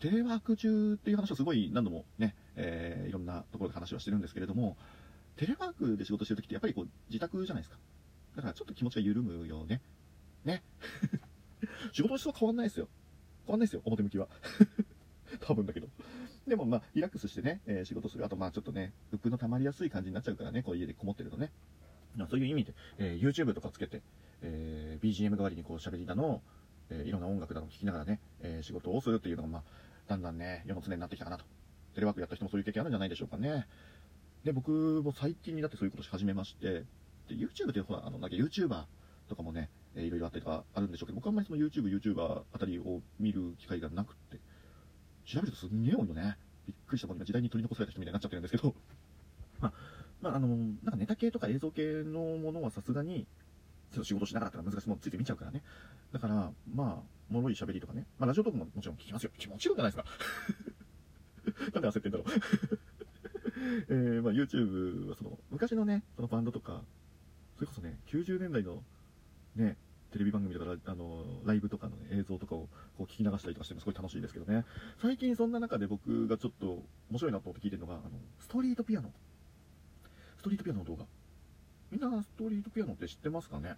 テレワーク中っていう話をすごい何度もね、えー、いろんなところで話はしてるんですけれども、テレワークで仕事してる時ってやっぱりこう自宅じゃないですか。だからちょっと気持ちが緩むよね。ね。仕事の質は変わんないですよ。変わんないですよ、表向きは。多分だけど。でもまあ、リラックスしてね、えー、仕事する。あとまあちょっとね、うっぷの溜まりやすい感じになっちゃうからね、こう家でこもってるとね。そういう意味で、えー、YouTube とかつけて、えー、BGM 代わりにこう喋りだの、えいろんな音楽だの聴きながらね、え仕事をするっていうのがまあ、だんだんね、世の常になってきたかなと。テレワークやった人もそういう経験あるんじゃないでしょうかね。で、僕も最近になってそういうことし始めまして、で、YouTube ってほら、あの、なんか YouTuber とかもね、えー、いろいろあったりとかあるんでしょうけど、僕あんまりその YouTube、YouTuber あたりを見る機会がなくて、調べるとすんげえ多いのね。びっくりしたもん今時代に取り残された人みたいになっちゃってるんですけど、まあ、まあ、あの、なんかネタ系とか映像系のものはさすがに、仕事しながらったら難しいものついて見ちゃうからね。だから、まあ、もろい喋りとかね。まあ、ラジオトークももちろん聞きますよ。気持ちろんじゃないですか？なんで焦ってんだろう？えー、まあ、YouTube はその、昔のね、そのバンドとか、それこそね、90年代の、ね、テレビ番組とか、あの、ライブとかの、ね、映像とかをこう聞き流したりとかしてもすごい楽しいですけどね。最近そんな中で僕がちょっと面白いなと思って聞いてるのが、あの、ストリートピアノ。ストリートピアノの動画。みんなストリートピアノって知ってますかね？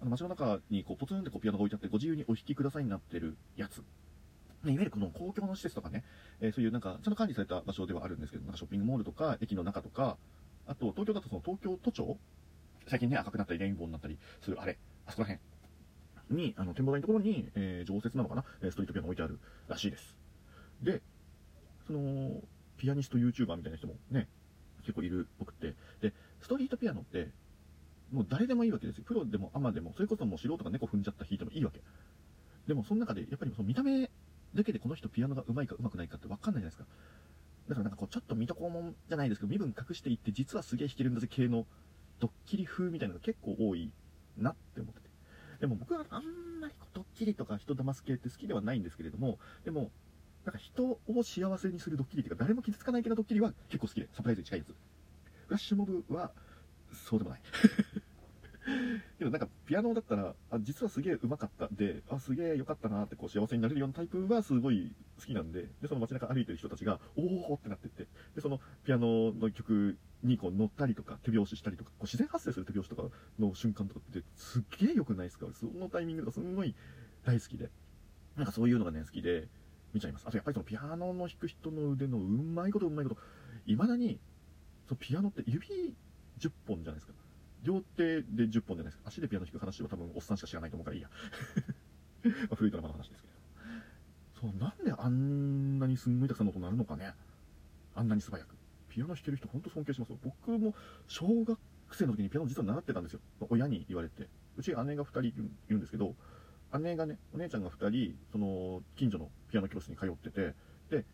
あの街の中にこうポツンってこうピアノが置いてあってご自由にお弾きくださいになってるやつ。いわゆるこの公共の施設とかね、えー、そういうなんか、ちゃんと管理された場所ではあるんですけど、なんかショッピングモールとか、駅の中とか、あと、東京だとその東京都庁最近ね、赤くなったり、レインボーになったりする、あれ、あそこら辺に、あの、展望台のところに、えー、常設なのかな、ストリートピアノ置いてあるらしいです。で、その、ピアニスト YouTuber みたいな人もね、結構いる僕って。ピアノって、もう誰でもいいわけですよ。プロでもアマでも、それこそもう素人が猫踏んじゃった弾いてもいいわけ。でも、その中で、やっぱりその見た目だけでこの人ピアノが上手いか上手くないかって分かんないじゃないですか。だからなんかこう、ちょっと水戸黄門じゃないですけど、身分隠していって、実はすげえ弾けるんだぜ系のドッキリ風みたいなのが結構多いなって思ってて。でも僕はあんまりドッキリとか人騙す系って好きではないんですけれども、でも、なんか人を幸せにするドッキリっていうか、誰も傷つかない系のドッキリは結構好きで、サプライズに近いやつ。フラッシュモブは、そうでもない。けどなんかピアノだったら、あ、実はすげえ上手かったで、あ、すげえ良かったなってこう幸せになれるようなタイプはすごい好きなんで、で、その街中歩いてる人たちが、おーってなってって、で、そのピアノの曲にこう乗ったりとか、手拍子したりとか、こう自然発生する手拍子とかの瞬間とかってすっげえ良くないですか？そのタイミングがすんごい大好きで。なんかそういうのがね、好きで見ちゃいます。あとやっぱりそのピアノの弾く人の腕のうまいことうまいこと、未だに、そのピアノって指10本じゃないですか。両手で10本じゃないですか。足でピアノ弾く話は多分おっさんしか知らないと思うからいいや。まあ、古いドラマの話ですけど。そう、なんであんなにすんごいたくさんの音鳴るのかね。あんなに素早く。ピアノ弾ける人ほんと尊敬しますよ僕も小学生の時にピアノ実は習ってたんですよ。親に言われて。うち姉が2人いるんですけど、姉がね、お姉ちゃんが2人、その、近所のピアノ教室に通ってて、で、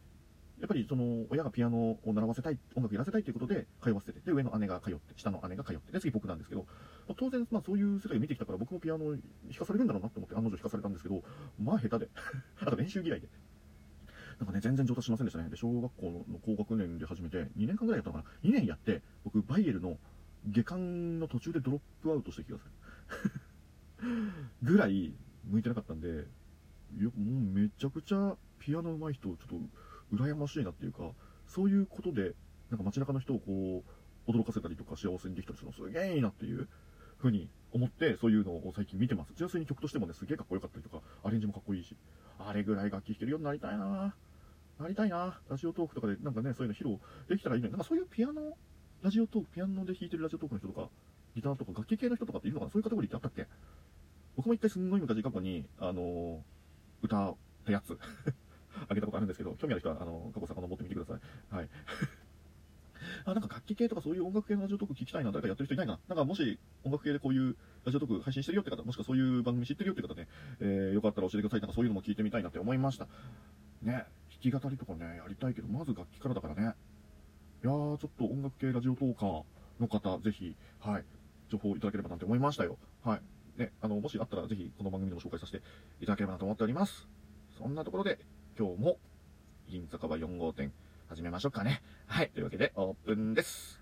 やっぱりその親がピアノを習わせたい、音楽やらせたいということで通わせてて、で、上の姉が通って、下の姉が通って、で、次僕なんですけど、まあ、当然、まあそういう世界を見てきたから僕もピアノ弾かされるんだろうなと思って案の定弾かされたんですけど、まあ下手で。あと練習嫌いで。なんかね、全然上達しませんでしたね。で、小学校の高学年で始めて、2年間ぐらいやったのかな。2年やって、僕、バイエルの下巻の途中でドロップアウトした気がする。ぐらい向いてなかったんで、いや、もうめちゃくちゃピアノ上手い人、ちょっと、羨ましいなっていうか、そういうことで、なんか街中の人をこう、驚かせたりとか幸せにできたりするのすげえいいなっていうふうに思って、そういうのを最近見てます。純粋に曲としてもね、すげえかっこよかったりとか、アレンジもかっこいいし、あれぐらい楽器弾けるようになりたいななりたいなラジオトークとかでなんかね、そういうの披露できたらいいね。なんかそういうピアノ、ラジオトーク、ピアノで弾いてるラジオトークの人とか、ギターとか楽器系の人とかっているのかなそういうカテゴリーってあったっけ？僕も一回すんごい昔過去に、あのー、歌ったやつあげたことあるんですけど、興味ある人は、あの、過去遡ってみてください。はい。あ、なんか楽器系とかそういう音楽系のラジオトーク聞きたいな、誰かやってる人いないな。なんかもし音楽系でこういうラジオトーク配信してるよって方、もしくはそういう番組知ってるよって方ね、えー、よかったら教えてください。なんかそういうのも聞いてみたいなって思いました。ね、弾き語りとかね、やりたいけど、まず楽器からだからね。いやー、ちょっと音楽系ラジオトーカーの方、ぜひ、はい、情報いただければなんて思いましたよ。はい。ね、あの、もしあったらぜひこの番組でも紹介させていただければなと思っております。そんなところで、今日も銀酒場4号店始めましょうかね。はい。というわけでオープンです。